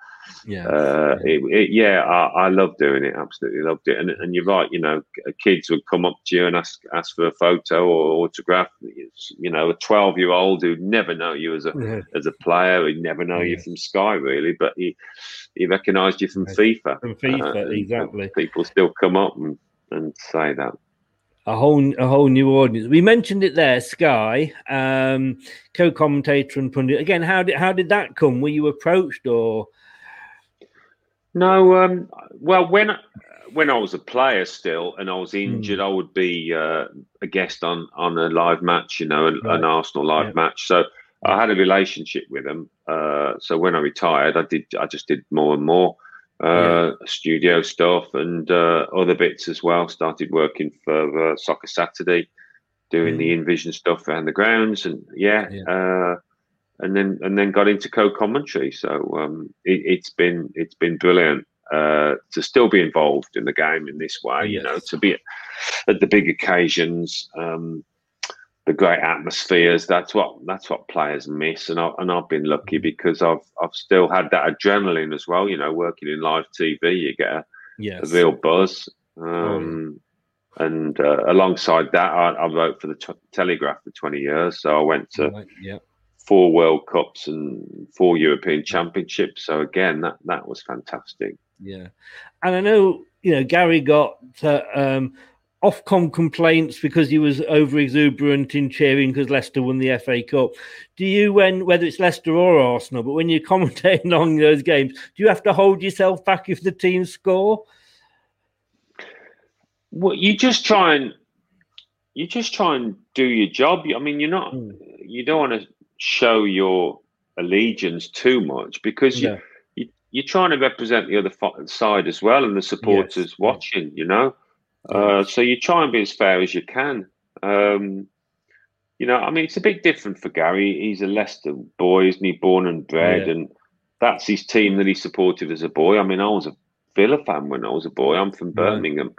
Yeah. uh, it, it, yeah, I, I love doing it. Absolutely loved it. And and you're right. You know, kids would come up to you and ask ask for a photo or autograph. It's, you know, a 12 year old who'd never know you as a Yeah. as a player, he'd never know you from Sky really, but he he recognised you from FIFA. From FIFA, Uh, exactly. People still come up and, and say that. A whole a whole new audience. We mentioned it there, Sky, um, co-commentator and pundit. Again, how did how did that come? Were you approached or? No, um, well, when when I was a player still and I was injured, mm. I would be uh, a guest on on a live match, you know, an, right. an Arsenal live yeah. match. So I had a relationship with them. Uh, so when I retired, I did I just did more and more uh, yeah. studio stuff and uh, other bits as well. Started working for uh, Soccer Saturday, doing mm. the in-vision stuff around the grounds, and yeah, yeah. Uh, and then and then got into co-commentary. So um, it, has been it's been brilliant uh, to still be involved in the game in this way. Yes. You know, to be at the big occasions. Um, the great atmospheres. That's what that's what players miss, and I and I've been lucky because I've I've still had that adrenaline as well. You know, working in live TV, you get a, yes. a real buzz. Um, oh. And uh, alongside that, I, I, wrote for the t- Telegraph for twenty years, so I went to right. yeah. four World Cups and four European Championships. So again, that that was fantastic. Yeah, and I know you know Gary got. Uh, um, Ofcom complaints because he was over exuberant in cheering because Leicester won the FA Cup. Do you, when whether it's Leicester or Arsenal, but when you're commentating on those games, do you have to hold yourself back if the team score? Well, you just try and you just try and do your job. I mean, you're not mm. you don't want to show your allegiance too much because you, you you're trying to represent the other side as well and the supporters yes. watching. You know. Uh, so you try and be as fair as you can. Um, you know, I mean, it's a bit different for Gary. He's a Leicester boy, isn't he? Born and bred, yeah. and that's his team that he supported as a boy. I mean, I was a Villa fan when I was a boy. I'm from Birmingham,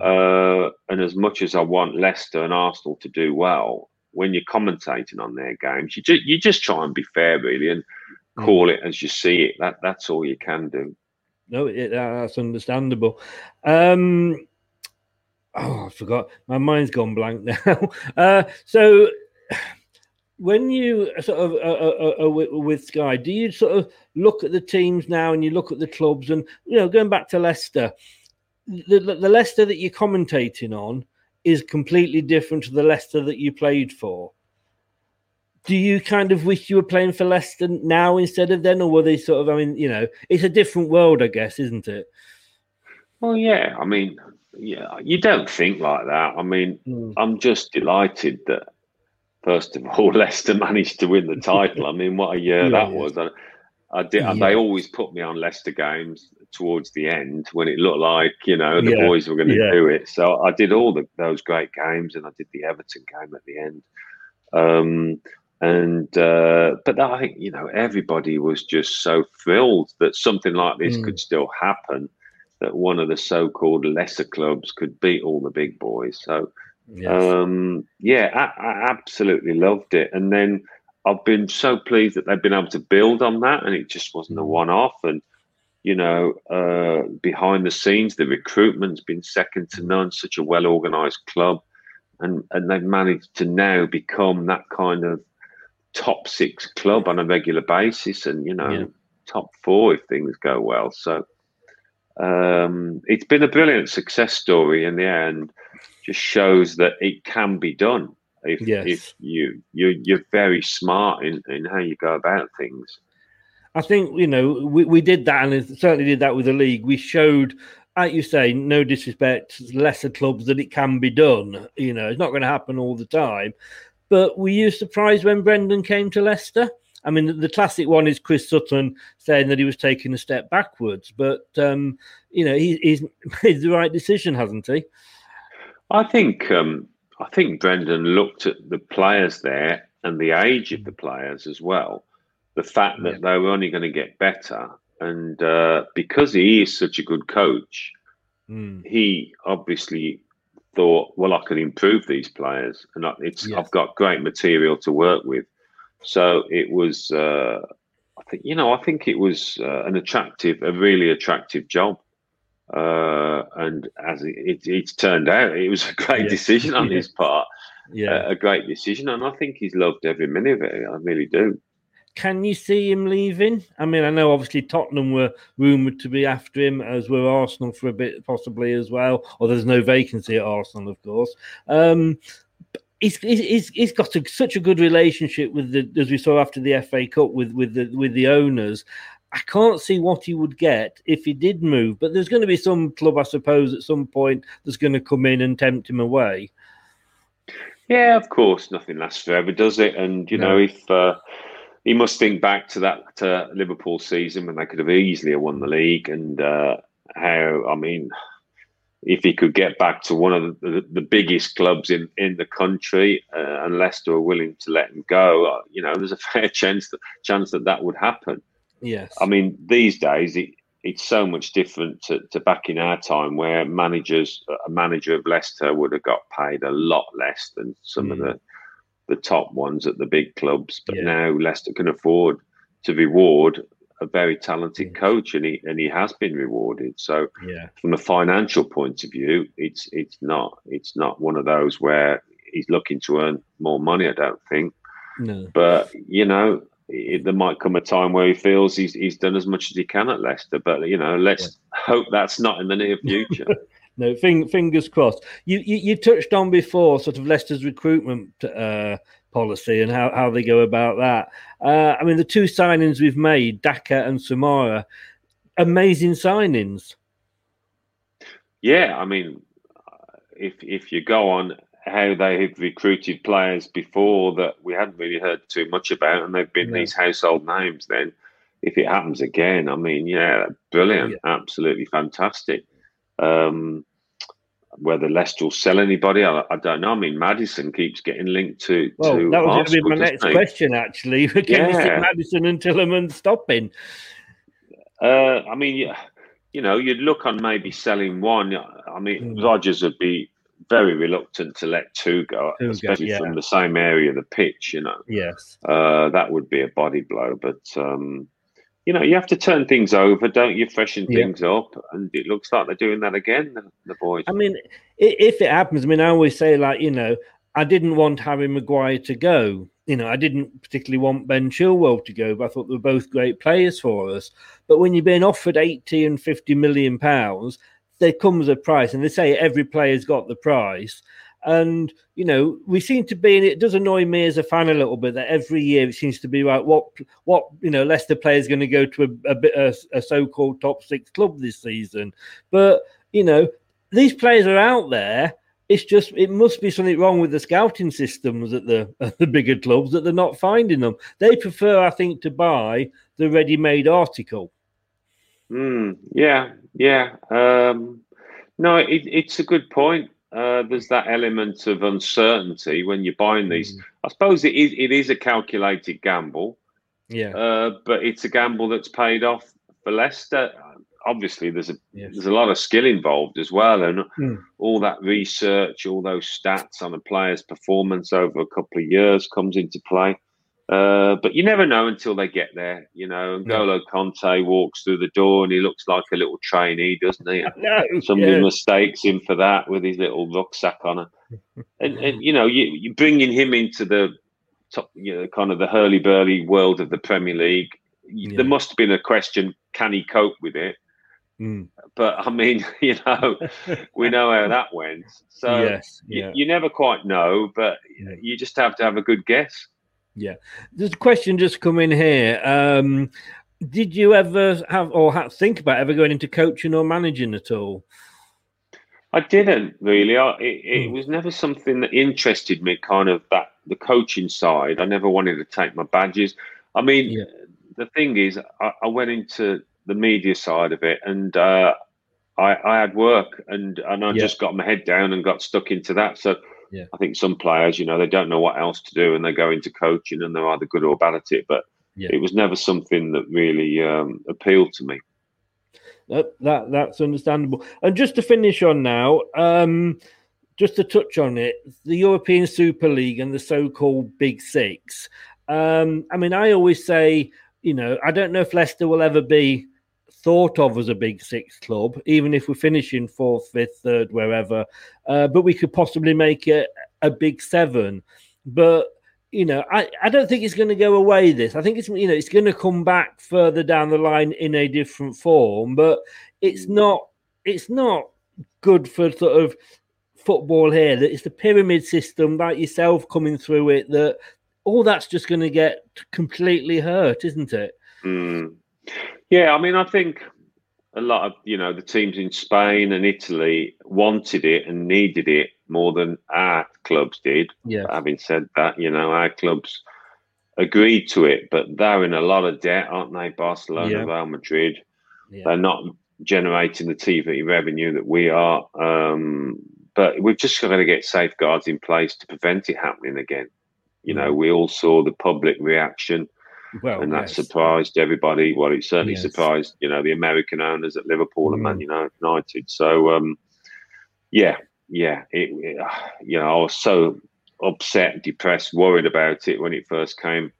uh, and as much as I want Leicester and Arsenal to do well, when you're commentating on their games, you just you just try and be fair, really, and mm. call it as you see it. That that's all you can do. No, it, that's understandable. Um, oh, I forgot. My mind's gone blank now. Uh, so, when you sort of uh, uh, uh, with, with, Sky, do you sort of look at the teams now and you look at the clubs and you know going back to Leicester, the, the Leicester that you're commentating on is completely different to the Leicester that you played for. Do you kind of wish you were playing for Leicester now instead of then, or were they sort of? I mean, you know, it's a different world, I guess, isn't it? Well, yeah. I mean, yeah, you don't think like that. I mean, mm. I'm just delighted that first of all Leicester managed to win the title. I mean, what a year yeah, that yeah. was. I, I did. Yeah. They always put me on Leicester games towards the end when it looked like you know the boys were going to do it. So I did all the, those great games, and I did the Everton game at the end. Um, and uh, but I think you know everybody was just so thrilled that something like this mm. could still happen that one of the so-called lesser clubs could beat all the big boys. So, yes. um, yeah, I, I, absolutely loved it. And then I've been so pleased that they've been able to build on that, and it just wasn't a mm. one-off. And you know, uh, behind the scenes, the recruitment's been second to none. Such a well-organized club, and and they've managed to now become that kind of top six club on a regular basis, and you know, yeah. top four if things go well. So um, it's been a brilliant success story in the end. Just shows that it can be done if, yes. if you you you're very smart in, in how you go about things. I think you know we, we did that, and certainly did that with the league. We showed, like you say, no disrespect, lesser clubs that it can be done. You know, it's not going to happen all the time. But were you surprised when Brendan came to Leicester? I mean, the classic one is Chris Sutton saying that he was taking a step backwards, but um, you know, he, he's made the right decision, hasn't he? I think um, I think Brendan looked at the players there and the age of the players as well. The fact that they were only going to get better, and uh, because he is such a good coach, mm. he obviously thought, well, I can improve these players, and it's yes. I've got great material to work with. So it was, uh, I think, you know, I think it was uh, an attractive, a really attractive job. Uh, and as it, it, it's turned out, it was a great yeah. decision on yeah. his part. Yeah, a great decision, and I think he's loved every minute of it. I really do. can you see him leaving? I mean, I know obviously Tottenham were rumoured to be after him, as were Arsenal for a bit, possibly as well. Or there's no vacancy at Arsenal, of course. Um, he's, he's, he's got a, such a good relationship with the, as we saw after the FA Cup with with the with the owners. I can't see what he would get if he did move, but there's going to be some club, I suppose, at some point that's going to come in and tempt him away. Yeah, of course, nothing lasts forever, does it? And you no. know, if uh, he must think back to that uh, Liverpool season when they could have easily won the league, and uh, how I mean, if he could get back to one of the, the biggest clubs in, in the country, uh, and Leicester are willing to let him go, uh, you know, there's a fair chance that chance that that would happen. Yes, I mean these days it, it's so much different to, to back in our time where managers, a manager of Leicester would have got paid a lot less than some mm. of the the top ones at the big clubs. But yeah. now Leicester can afford to reward a very talented coach, and he and he has been rewarded. So, yeah. from a financial point of view, it's it's not it's not one of those where he's looking to earn more money. I don't think. No. But you know, it, there might come a time where he feels he's he's done as much as he can at Leicester. But you know, let's yeah. hope that's not in the near future. no, fing, fingers crossed. You, you, you touched on before sort of Leicester's recruitment uh, policy and how, how they go about that. Uh, I mean, the two signings we've made, Daka and Soumaré, amazing signings. Yeah, I mean, if if you go on how they have recruited players before that we hadn't really heard too much about, and they've been yeah. these household names, then if it happens again, I mean, yeah, brilliant, yeah. absolutely fantastic. Um, whether Leicester will sell anybody, I, I, don't know. I mean, Maddison keeps getting linked to. Well, to that was going to be my next he? question, actually. Can yeah. you see Maddison and Tielemans stopping? Uh, I mean, you, you know, you'd look on maybe selling one. I mean, mm. Rodgers would be very reluctant to let two go, two especially go, yeah. from the same area of the pitch. You know, yes, uh, that would be a body blow. But um, you know, you have to turn things over, don't you? Freshen yeah. things up, and it looks like they're doing that again. The, the, boys. I mean, if it happens, I mean, I always say like, you know, I didn't want Harry Maguire to go. You know, I didn't particularly want Ben Chilwell to go, but I thought they were both great players for us. But when you're being offered eighty and fifty million pounds, there comes a price, and they say every player's got the price. And you know, we seem to be, and it does annoy me as a fan a little bit that every year it seems to be like what what you know Leicester player is going to go to a, a a, a so-called top six club this season, but you know these players are out there. It's just it must be something wrong with the scouting systems at the at the bigger clubs that they're not finding them. They prefer, I think, to buy the ready-made article. Mm, yeah, yeah. Um, no, it, it's a good point uh, there's that element of uncertainty when you're buying these. Mm. I suppose it is it is a calculated gamble. Yeah. Uh, but it's a gamble that's paid off for Leicester. Obviously, there's a yes. there's a lot of skill involved as well, and mm. all that research, all those stats on a player's performance over a couple of years comes into play. Uh, but you never know until they get there, you know. And Golo Kanté walks through the door and he looks like a little trainee, doesn't he? Somebody yeah. mistakes him for that with his little rucksack on. It. And, and you know, you, you're bringing him into the top, you know, kind of the hurly burly world of the Premier League. Yeah. There must have been a question: Can he cope with it? Mm. But I mean, you know, we know how that went. So yes, yeah. you, you, never quite know, but you just have to have a good guess. Yeah, there's a question just come in here. Um, did you ever have or have, think about ever going into coaching or managing at all? I didn't really. I, it, it hmm. was never something that interested me. Kind of that the coaching side. I never wanted to take my badges. I mean, yeah. the thing is, I, I, went into the media side of it, and uh, I, I, had work, and and I yeah. just got my head down and got stuck into that. So yeah. I think some players, you know, they don't know what else to do and they go into coaching and they're either good or bad at it. But yeah. it was never something that really um, appealed to me. That, that that's understandable. And just to finish on now, um, just to touch on it, the European Super League and the so-called Big Six. Um, I mean, I always say, you know, I don't know if Leicester will ever be thought of as a big six club, even if we're finishing fourth, fifth, third, wherever. Uh, but we could possibly make it a big seven. But you know, I, I don't think it's going to go away. This I think it's you know it's going to come back further down the line in a different form, but it's not it's not good for sort of football here. That it's the pyramid system, like yourself coming through it. That all that's just going to get completely hurt, isn't it? Mm. Yeah, I mean, I think a lot of you know the teams in Spain and Italy wanted it and needed it more than our clubs did. Yeah. Having said that, you know our clubs agreed to it, but they're in a lot of debt, aren't they? Barcelona, Yeah. Real Madrid. Yeah. They're not generating the TV revenue that we are. Um, but we've just got to get safeguards in place to prevent it happening again. You know, we all saw the public reaction Well, and that yes. surprised everybody. Well, it certainly Yes. surprised you know the American owners at Liverpool and Man Mm. United. So um, yeah, yeah, it, it, you know I was so upset, depressed, worried about it when it first came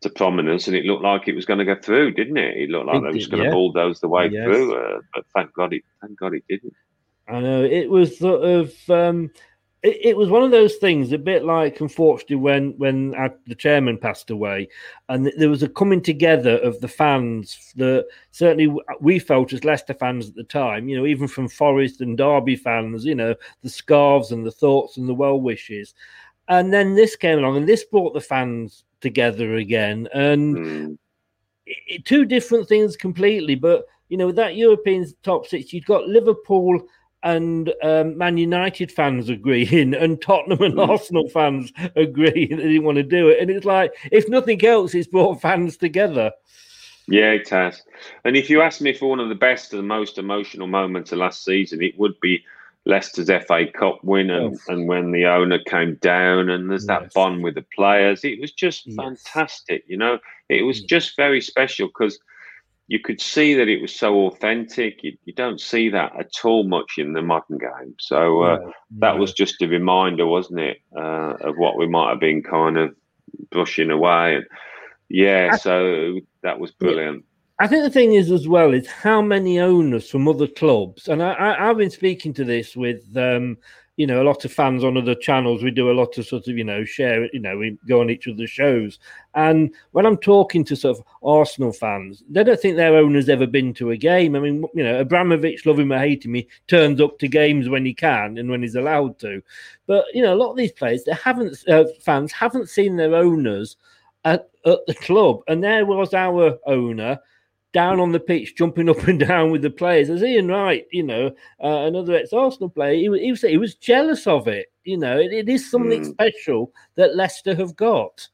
to prominence, and it looked like it was going to go through, didn't it? It looked like It they was did, going to yeah. bulldoze the way Yes. through, uh, but thank God it, thank God it didn't. I know it was sort of um, it, it was one of those things, a bit like unfortunately when when our, the chairman passed away, and there was a coming together of the fans that certainly we felt as Leicester fans at the time. You know, even from Forest and Derby fans, you know, the scarves and the thoughts and the well wishes, and then this came along and this brought the fans together again and Mm. it, two different things completely. But you know, with that European top six, you've got Liverpool and um, Man United fans agreeing, and Tottenham and Arsenal fans agreeing they didn't want to do it. And it's like, if nothing else, it's brought fans together. Yeah, it has. And if you ask me for one of the best and most emotional moments of last season, it would be Leicester's FA Cup win and, and when the owner came down and there's that bond with the players. It was just fantastic, you know. It was just very special because you could see that it was so authentic. You, you don't see that at all much in the modern game. So uh, No, that no. was just a reminder, wasn't it, uh, of what we might have been kind of brushing away. And yeah, so that was brilliant. I think the thing is as well is how many owners from other clubs, and I, I, I've been speaking to this with, um, you know, a lot of fans on other channels. We do a lot of sort of, you know, share, you know, we go on each other's shows. And when I'm talking to sort of Arsenal fans, they don't think their owner's ever been to a game. I mean, you know, Abramovich, love him or hate him, he turns up to games when he can and when he's allowed to. But, you know, a lot of these players, they haven't, uh, fans haven't seen their owners at, at the club. And there was our owner down on the pitch, jumping up and down with the players. As Ian Wright, you know, uh, another ex-Arsenal player, he, was- he was he was jealous of it. You know, it, it is something Mm. special that Leicester have got.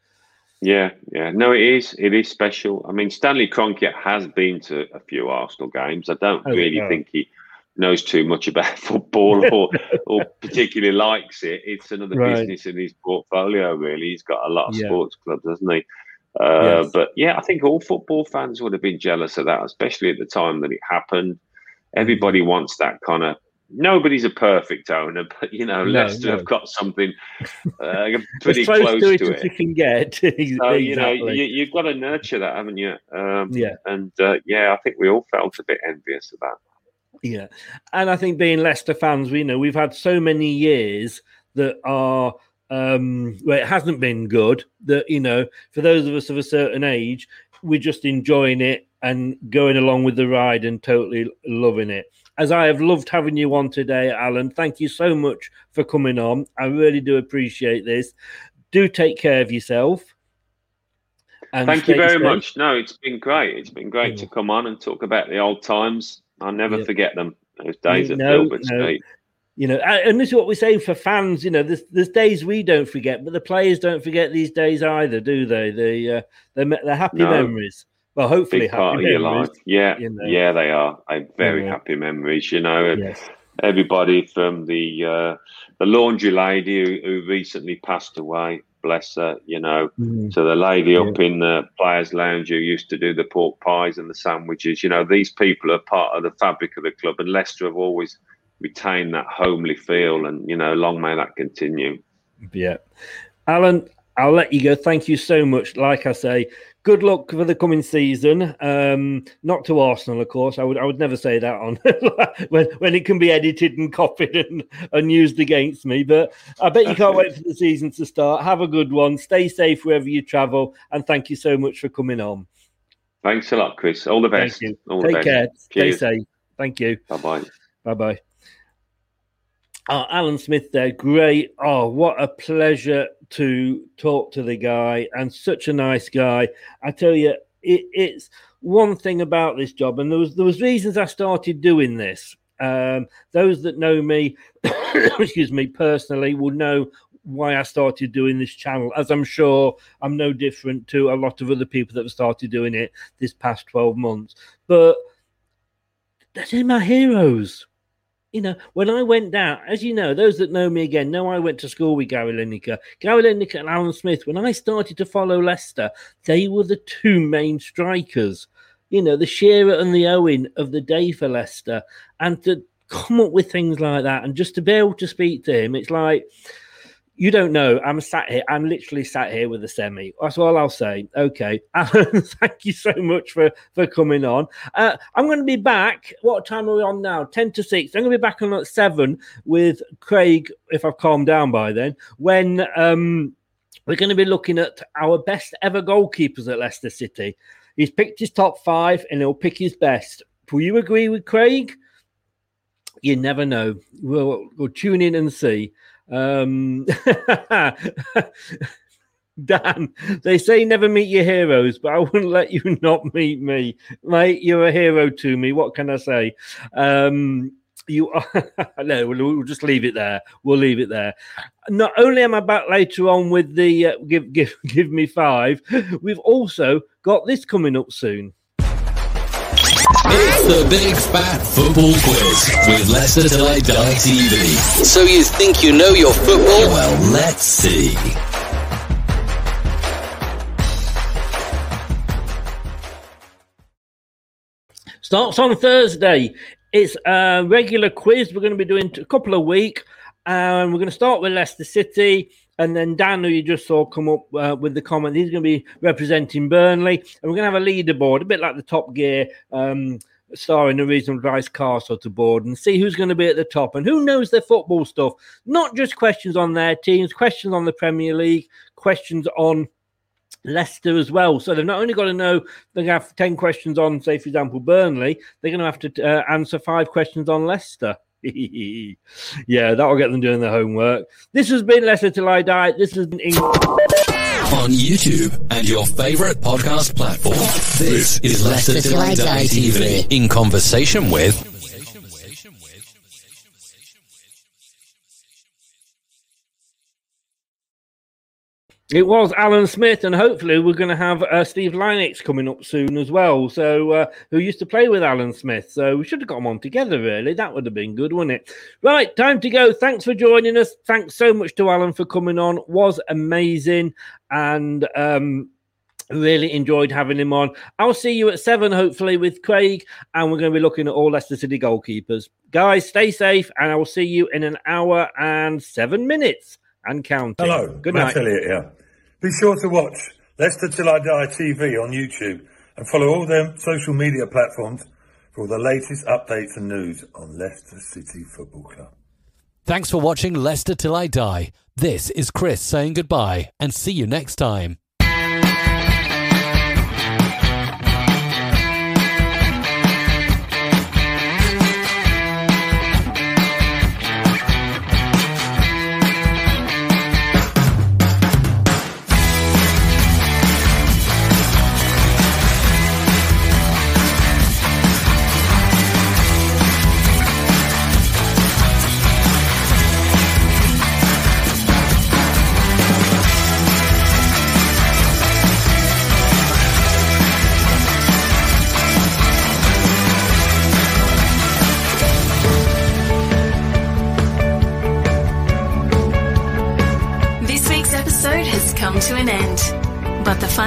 Yeah, yeah. No, it is. It is special. I mean, Stanley Kroenke has been to a few Arsenal games. I don't Oh, really yeah. think he knows too much about football or or particularly likes it. It's another Right. business in his portfolio. Really, he's got a lot of Yeah. sports clubs, hasn't he? Uh, Yes. But yeah, I think all football fans would have been jealous of that, especially at the time that it happened. Everybody wants that kind of. Nobody's a perfect owner, but you know, No, Leicester no. have got something uh, pretty close, close to it to as you can get. so you know, you, you've got to nurture that, haven't you? Um, Yeah. And uh, yeah, I think we all felt a bit envious of that. Yeah, and I think being Leicester fans, we know we've had so many years that are um where it hasn't been good. That you know, for those of us of a certain age, we're just enjoying it and going along with the ride and totally loving it. As I have loved having you on today, Alan. Thank you so much for coming on. I really do appreciate this. Do take care of yourself. And Thank you very safe. much. No, it's been great. It's been great to come on and talk about the old times. I'll never Yeah. forget them. Those days at No, Filbert no. Street. You know, and this is what we say for fans. You know, there's, there's days we don't forget, but the players don't forget these days either, do they? They uh, they're, they're happy No. memories. Well, hopefully, Big happy part of your life. Yeah, you know. yeah, they are. I very Yeah. happy memories. You know, Yes. everybody from the uh, the laundry lady who, who recently passed away, bless her. You know, Mm. to the lady up in the players' lounge who used to do the pork pies and the sandwiches. You know, these people are part of the fabric of the club, and Leicester have always retained that homely feel. And you know, long may that continue. Yeah. Alan, I'll let you go. Thank you so much. Like I say, good luck for the coming season. Um, not to Arsenal, of course. I would I would never say that on when when it can be edited and copied and, and used against me. But I bet you can't wait for the season to start. Have a good one. Stay safe wherever you travel, and thank you so much for coming on. Thanks a lot, Chris. All the best. Thank you. All Take the best. care. Cheers. Stay safe. Thank you. Bye bye. Bye bye. Oh, Alan Smith there. Great. Oh, what a pleasure to talk to the guy and such a nice guy. I tell you, it, it's one thing about this job, and there was there was reasons I started doing this. Um, those that know me, excuse me, personally, will know why I started doing this channel, as I'm sure I'm no different to a lot of other people that have started doing it this past 12 months. But they're my heroes. You know, when I went down, as you know, those that know me again know I went to school with Gary Lineker. Gary Lineker and Alan Smith, when I started to follow Leicester, they were the two main strikers. You know, the Shearer and the Owen of the day for Leicester. And to come up with things like that and just to be able to speak to him, it's like, you don't know. I'm sat here. I'm literally sat here with a semi. That's all I'll say. Okay, Alan, thank you so much for for coming on. Uh, I'm going to be back. What time are we on now? Ten to six. I'm going to be back on at seven with Craig, if I've calmed down by then. When um, we're going to be looking at our best ever goalkeepers at Leicester City. He's picked his top five, and he'll pick his best. Will you agree with Craig? You never know. We'll, we'll tune in and see. Um, Dan, they say never meet your heroes, but I wouldn't let you not meet me, mate. You're a hero to me. What can I say? Um, you are no, we'll, we'll just leave it there. We'll leave it there. Not only am I back later on with the uh, give give give me five, we've also got this coming up soon. It's the Big Fat Football Quiz with Leicester Till I Die TV. So you think you know your football? Well, let's see. Starts on Thursday. It's a regular quiz. We're going to be doing a couple of week. And we're going to start with Leicester City. And then Dan, who you just saw come up uh, with the comment, he's going to be representing Burnley. And we're going to have a leaderboard, a bit like the Top Gear, um, starring the Reasonably Priced car sort of board, and see who's going to be at the top and who knows their football stuff. Not just questions on their teams, questions on the Premier League, questions on Leicester as well. So they've not only got to know they have 10 questions on, say, for example, Burnley, they're going to have to uh, answer five questions on Leicester. yeah, that'll get them doing their homework. This has been Leicester Till I Die. This has been. On YouTube and your favorite podcast platform. This is Leicester Till I Die TV. In conversation with It was Alan Smith, and hopefully we're going to have uh, Steve Lynex coming up soon as well. So, uh, who used to play with Alan Smith? So we should have got them on together. Really, that would have been good, wouldn't it? Right, time to go. Thanks for joining us. Thanks so much to Alan for coming on. Was amazing, and um, really enjoyed having him on. I'll see you at seven, hopefully, with Craig, and we're going to be looking at all Leicester City goalkeepers. Guys, stay safe, and I will see you in an hour and seven minutes and counting. Hello, Good Matt night. Elliott here. Be sure to watch Leicester Till I Die TV on YouTube and follow all their social media platforms for all the latest updates and news on Leicester City Football Club. Thanks for watching Leicester Till I Die. This is Chris saying goodbye and see you next time.